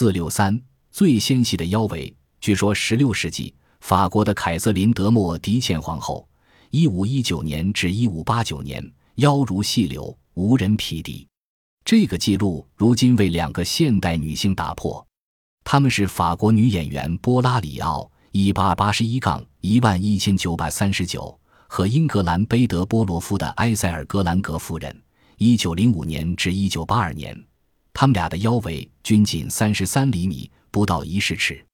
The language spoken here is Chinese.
四六三最纤细的腰围，据说十六世纪法国的凯瑟琳·德莫迪茜皇后（一五一九年至一五八九年）腰如细柳，无人匹敌。这个记录如今为两个现代女性打破，她们是法国女演员波拉里奥（一八八十一杠一万一千九百三十九）和英格兰贝德波罗夫的埃塞尔格兰格夫人（一九零五年至一九八二年）。他们俩的腰围均仅三十三厘米，不到一世尺。